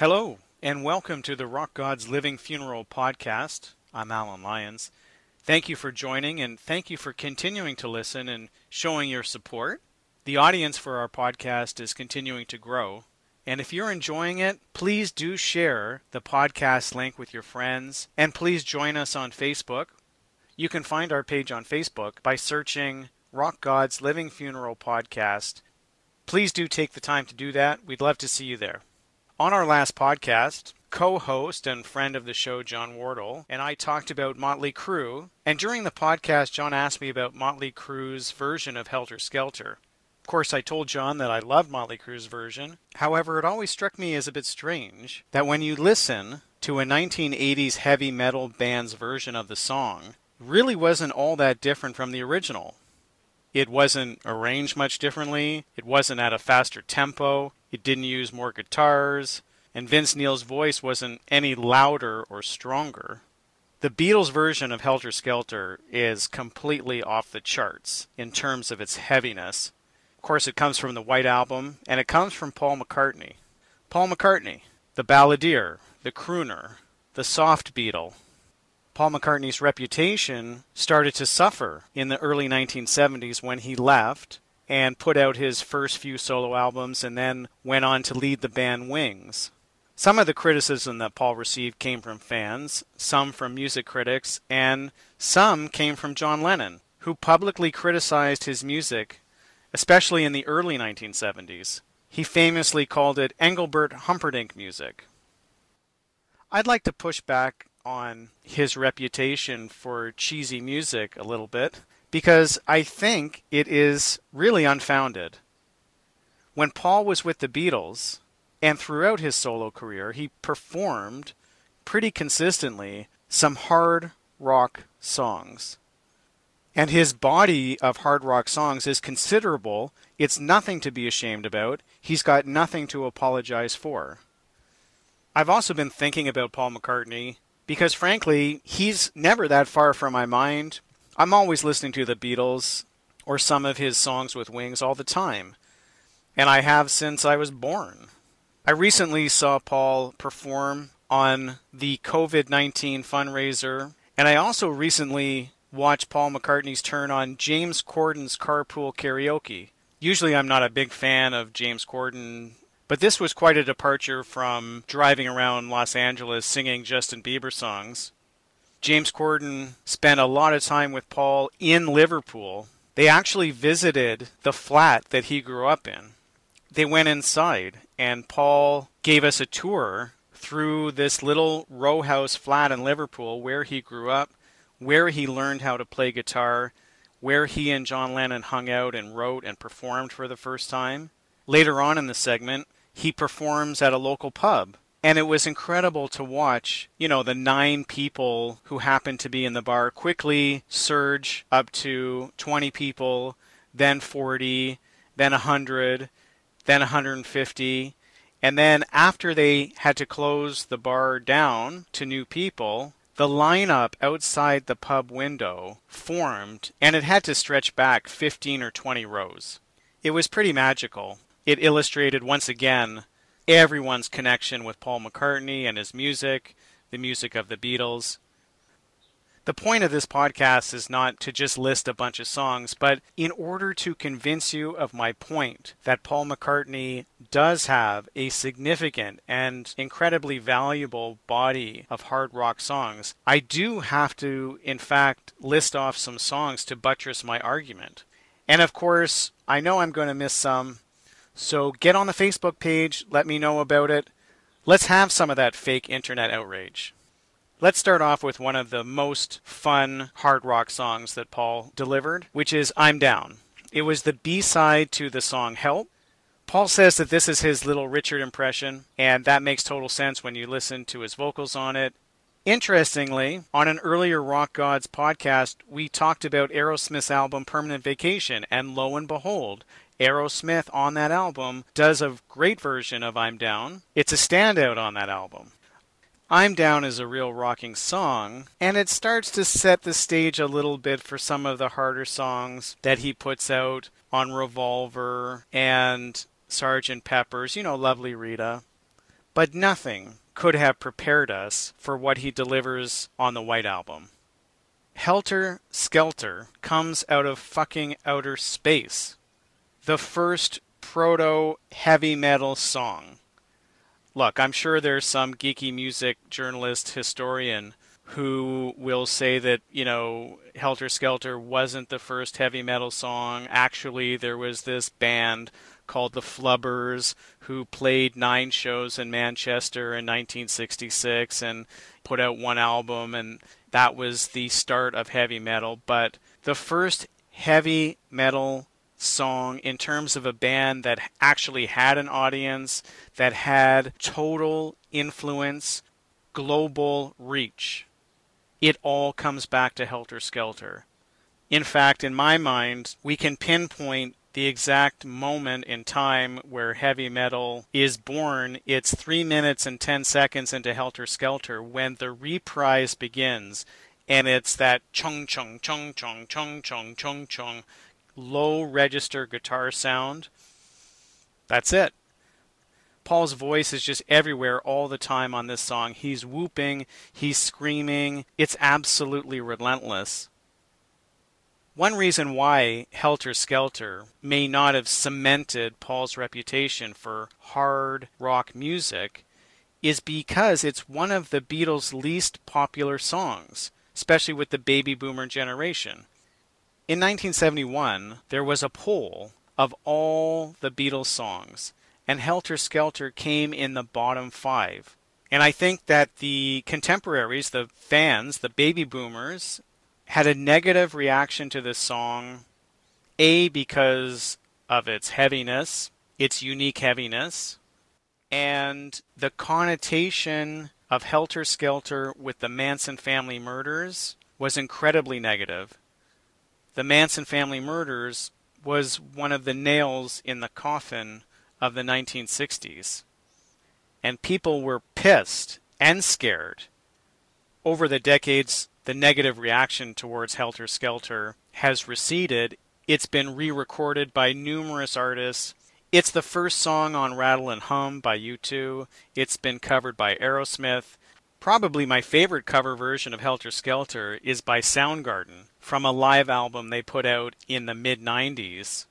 Hello, and welcome to the Rock God's Living Funeral podcast. I'm Alan Lyons. Thank you for joining, and thank you for continuing to listen and showing your support. The audience for our podcast is continuing to grow, and if you're enjoying it, please do share the podcast link with your friends, and please join us on Facebook. You can find our page on Facebook by searching Rock God's Living Funeral Podcast. Please do take the time to do that. We'd love to see you there. On our last podcast, co host and friend of the show, John Wardle, and I talked about Motley Crue. And during the podcast, John asked me about Motley Crue's version of Helter Skelter. Of course, I told John that I loved Motley Crue's version. However, it always struck me as a bit strange that when you listen to a 1980s heavy metal band's version of the song, really wasn't all that different from the original. It wasn't arranged much differently. It wasn't at a faster tempo. It didn't use more guitars, and Vince Neil's voice wasn't any louder or stronger. The Beatles' version of Helter Skelter is completely off the charts in terms of its heaviness. Of course, it comes from the White Album, and it comes from Paul McCartney. Paul McCartney, the balladeer, the crooner, the soft Beatle. Paul McCartney's reputation started to suffer in the early 1970s when he left and put out his first few solo albums and then went on to lead the band Wings. Some of the criticism that Paul received came from fans, some from music critics, and some came from John Lennon, who publicly criticized his music, especially in the early 1970s. He famously called it Engelbert Humperdinck music. I'd like to push back on his reputation for cheesy music a little bit because I think it is really unfounded. When Paul was with the Beatles, and throughout his solo career, he performed pretty consistently some hard rock songs. And his body of hard rock songs is considerable. It's nothing to be ashamed about. He's got nothing to apologize for. I've also been thinking about Paul McCartney because, frankly, he's never that far from my mind. I'm always listening to the Beatles or some of his songs with Wings all the time, and I have since I was born. I recently saw Paul perform on the COVID 19 fundraiser, and I also recently watched Paul McCartney's turn on James Corden's Carpool Karaoke. Usually, I'm not a big fan of James Corden, but this was quite a departure from driving around Los Angeles singing Justin Bieber songs. James Corden spent a lot of time with Paul in Liverpool. They actually visited the flat that he grew up in. They went inside, and Paul gave us a tour through this little row house flat in Liverpool where he grew up, where he learned how to play guitar, where he and John Lennon hung out and wrote and performed for the first time. Later on in the segment, he performs at a local pub and it was incredible to watch, you know, the nine people who happened to be in the bar quickly surge up to 20 people, then 40, then 100, then 150. And then after they had to close the bar down to new people, the lineup outside the pub window formed and it had to stretch back 15 or 20 rows. It was pretty magical. It illustrated once again everyone's connection with Paul McCartney and his music, the music of the Beatles. The point of this podcast is not to just list a bunch of songs, but in order to convince you of my point that Paul McCartney does have a significant and incredibly valuable body of hard rock songs, I do have to, in fact, list off some songs to buttress my argument. And of course, I know I'm going to miss some. So get on the Facebook page, let me know about it. Let's have some of that fake internet outrage. Let's start off with one of the most fun hard rock songs that Paul delivered, which is I'm Down. It was the B side to the song Help. Paul says that this is his little Richard impression, and that makes total sense when you listen to his vocals on it. Interestingly, on an earlier Rock Gods podcast, we talked about Aerosmith's album Permanent Vacation, and lo and behold, Aerosmith on that album does a great version of I'm Down. It's a standout on that album. I'm Down is a real rocking song, and it starts to set the stage a little bit for some of the harder songs that he puts out on Revolver and Sgt. Pepper's, you know, Lovely Rita. but nothing could have prepared us for what he delivers on the White Album. Helter Skelter comes out of fucking outer space. The first proto heavy metal song. Look, I'm sure there's some geeky music journalist historian who will say that, you know, Helter Skelter wasn't the first heavy metal song. Actually, there was this band called the Flubbers who played nine shows in Manchester in 1966 and put out one album, and that was the start of heavy metal. But the first heavy metal song in terms of a band that actually had an audience, that had total influence, global reach it all comes back to Helter Skelter. In fact, in my mind, we can pinpoint the exact moment in time where heavy metal is born. It's three minutes and 10 seconds into Helter Skelter when the reprise begins. And it's that chung chung chung chung chung chung chung chung low register guitar sound. That's it. Paul's voice is just everywhere all the time on this song. He's whooping, he's screaming. It's absolutely relentless. One reason why Helter Skelter may not have cemented Paul's reputation for hard rock music is because it's one of the Beatles' least popular songs, especially with the baby boomer generation. In 1971, there was a poll of all the Beatles songs, and Helter Skelter came in the bottom five. And I think that the contemporaries, the fans, the baby boomers, had a negative reaction to this song. A, because of its heaviness, its unique heaviness, and the connotation of Helter Skelter with the Manson family murders was incredibly negative. The Manson family murders was one of the nails in the coffin of the 1960s. And people were pissed and scared. Over the decades, the negative reaction towards Helter Skelter has receded. It's been re recorded by numerous artists. It's the first song on Rattle and Hum by U2. It's been covered by Aerosmith. Probably my favorite cover version of Helter Skelter is by Soundgarden from a live album they put out in the mid 90s.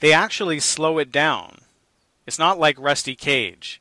They actually slow it down it's not like Rusty Cage.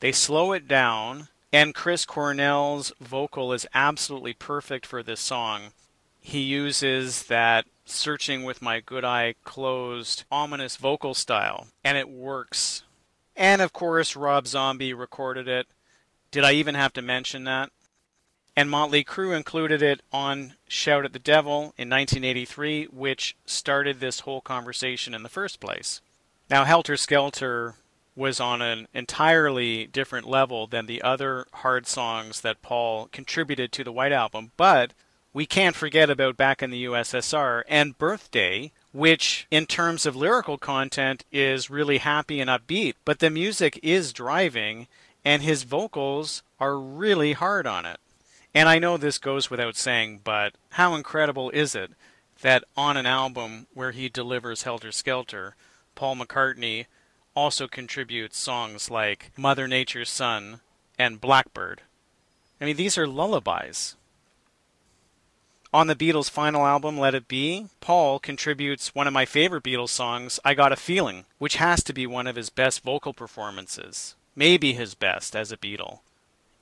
They slow it down, and Chris Cornell's vocal is absolutely perfect for this song. He uses that searching with my good eye closed, ominous vocal style, and it works. And of course, Rob Zombie recorded it. Did I even have to mention that? And Motley Crue included it on Shout at the Devil in 1983, which started this whole conversation in the first place. Now, Helter Skelter was on an entirely different level than the other hard songs that Paul contributed to the White Album. But we can't forget about Back in the USSR and Birthday, which, in terms of lyrical content, is really happy and upbeat. But the music is driving, and his vocals are really hard on it. And I know this goes without saying, but how incredible is it that on an album where he delivers Helter Skelter, Paul McCartney also contributes songs like Mother Nature's Son and Blackbird. I mean, these are lullabies. On the Beatles' final album, Let It Be, Paul contributes one of my favorite Beatles songs, I Got a Feeling, which has to be one of his best vocal performances. Maybe his best as a Beatle.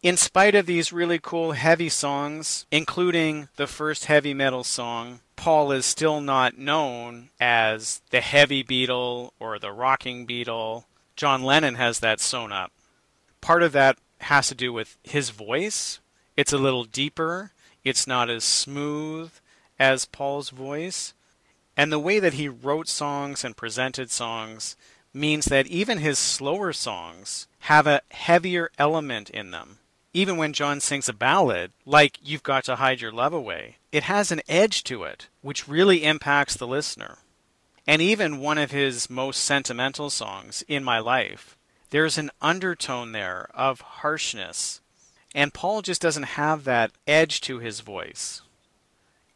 In spite of these really cool heavy songs, including the first heavy metal song, Paul is still not known as the heavy Beatle or the rocking Beatle. John Lennon has that sewn up. Part of that has to do with his voice. It's a little deeper, it's not as smooth as Paul's voice. And the way that he wrote songs and presented songs means that even his slower songs have a heavier element in them even when John sings a ballad, like You've Got to Hide Your Love Away, it has an edge to it, which really impacts the listener. And even one of his most sentimental songs, In My Life, there's an undertone there of harshness. And Paul just doesn't have that edge to his voice.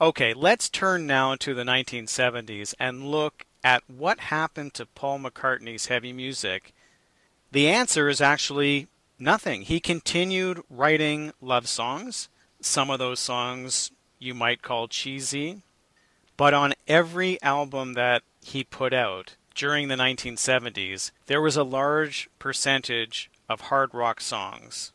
Okay, let's turn now to the 1970s and look at what happened to Paul McCartney's heavy music. The answer is actually Nothing. He continued writing love songs. Some of those songs you might call cheesy. But on every album that he put out during the 1970s, there was a large percentage of hard rock songs.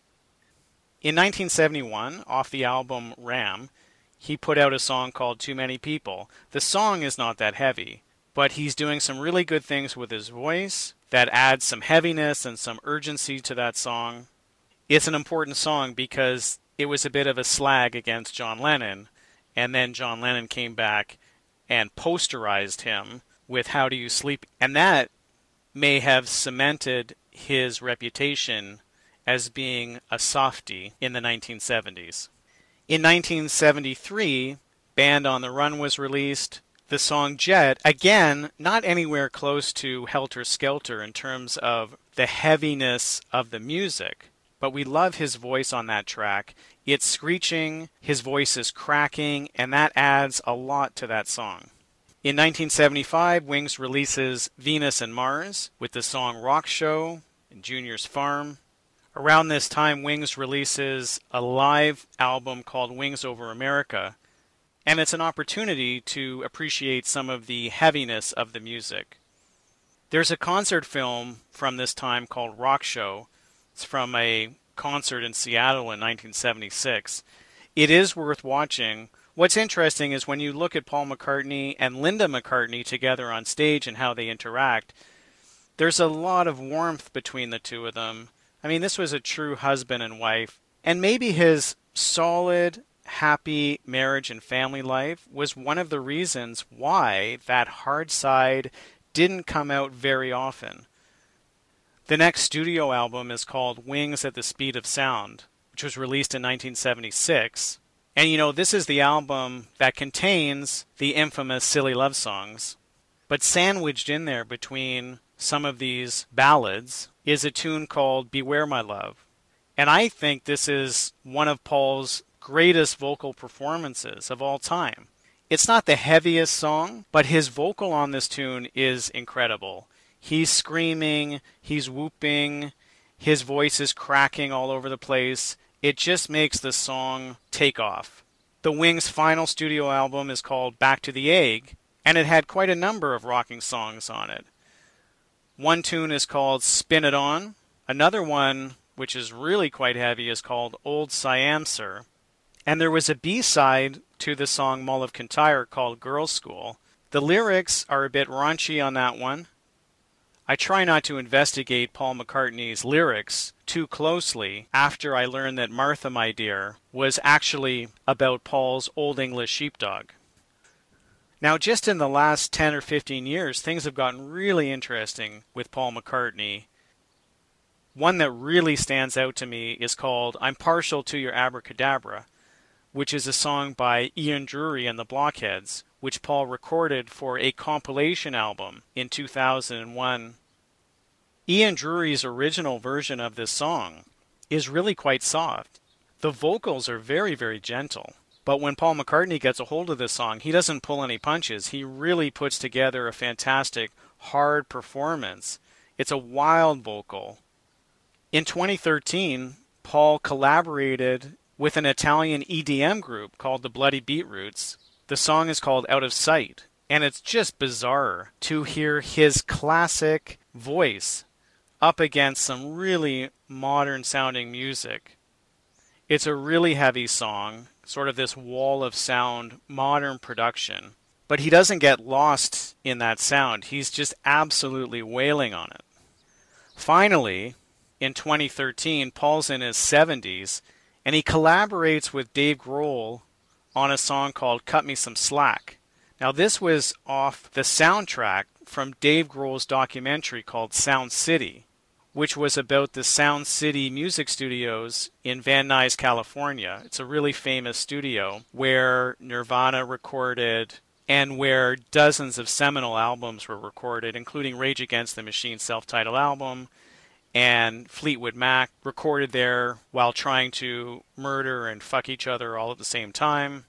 In 1971, off the album Ram, he put out a song called Too Many People. The song is not that heavy, but he's doing some really good things with his voice that adds some heaviness and some urgency to that song. It's an important song because it was a bit of a slag against John Lennon, and then John Lennon came back and posterized him with How Do You Sleep? And that may have cemented his reputation as being a softy in the 1970s. In 1973, Band on the Run was released. The song Jet, again, not anywhere close to Helter Skelter in terms of the heaviness of the music, but we love his voice on that track. It's screeching, his voice is cracking, and that adds a lot to that song. In 1975, Wings releases Venus and Mars with the song Rock Show and Junior's Farm. Around this time, Wings releases a live album called Wings Over America, and it's an opportunity to appreciate some of the heaviness of the music. There's a concert film from this time called Rock Show. It's from a concert in Seattle in 1976. It is worth watching. What's interesting is when you look at Paul McCartney and Linda McCartney together on stage and how they interact, there's a lot of warmth between the two of them I mean, this was a true husband and wife. And maybe his solid, happy marriage and family life was one of the reasons why that hard side didn't come out very often. The next studio album is called Wings at the Speed of Sound, which was released in 1976. And you know, this is the album that contains the infamous Silly Love songs. But sandwiched in there between some of these ballads is a tune called Beware My Love. And I think this is one of Paul's greatest vocal performances of all time. It's not the heaviest song, but his vocal on this tune is incredible. He's screaming, he's whooping, his voice is cracking all over the place. It just makes the song take off. The Wings' final studio album is called Back to the Egg, and it had quite a number of rocking songs on it. One tune is called Spin It On. Another one, which is really quite heavy, is called Old Siam. And there was a B side to the song Mull of Kintyre called Girls' School. The lyrics are a bit raunchy on that one. I try not to investigate Paul McCartney's lyrics too closely after I learned that Martha, My Dear was actually about Paul's Old English sheepdog. Now, just in the last 10 or 15 years, things have gotten really interesting with Paul McCartney. One that really stands out to me is called I'm Partial to Your Abracadabra, which is a song by Ian Dury and the Blockheads, which Paul recorded for a compilation album in 2001. Ian Dury's original version of this song is really quite soft. The vocals are very, very gentle. But when Paul McCartney gets a hold of this song, he doesn't pull any punches. He really puts together a fantastic, hard performance. It's a wild vocal. In 2013, Paul collaborated with an Italian EDM group called the Bloody Beetroots. The song is called Out of Sight, and it's just bizarre to hear his classic voice up against some really modern sounding music. It's a really heavy song sort of this wall of sound, modern production. But he doesn't get lost in that sound. He's just absolutely wailing on it. Finally, in 2013, Paul's in his 70s, and he collaborates with Dave Grohl on a song called Cut Me Some Slack. Now, this was off the soundtrack from Dave Grohl's documentary called Sound City, which was about the Sound City Music Studios in Van Nuys, California. It's a really famous studio where Nirvana recorded and where dozens of seminal albums were recorded, including Rage Against the Machine's self titled album. And Fleetwood Mac recorded there while trying to murder and fuck each other all at the same time.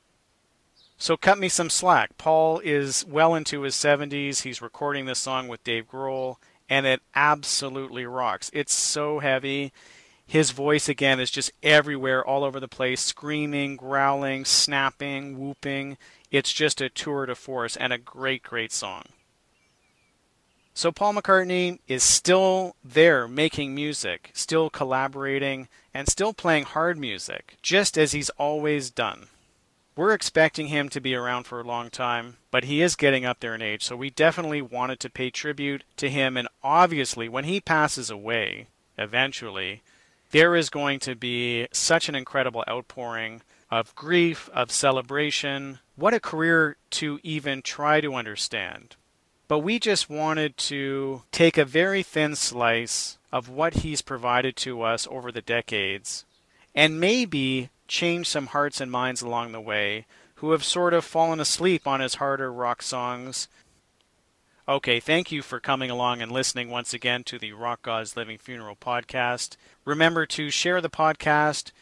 So cut me some slack. Paul is well into his 70s. He's recording this song with Dave Grohl and it absolutely rocks. It's so heavy. His voice again is just everywhere, all over the place, screaming, growling, snapping, whooping. It's just a tour de force and a great, great song. So Paul McCartney is still there making music, still collaborating, and still playing hard music, just as he's always done. We're expecting him to be around for a long time, but he is getting up there in age, so we definitely wanted to pay tribute to him. And obviously, when he passes away, eventually, there is going to be such an incredible outpouring of grief, of celebration. What a career to even try to understand. But we just wanted to take a very thin slice of what he's provided to us over the decades and maybe change some hearts and minds along the way who have sort of fallen asleep on his harder rock songs. Okay, thank you for coming along and listening once again to the Rock God's Living Funeral podcast. Remember to share the podcast,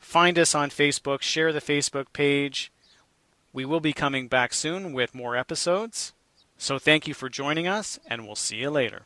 find us on Facebook, share the Facebook page. We will be coming back soon with more episodes. So thank you for joining us, and we'll see you later.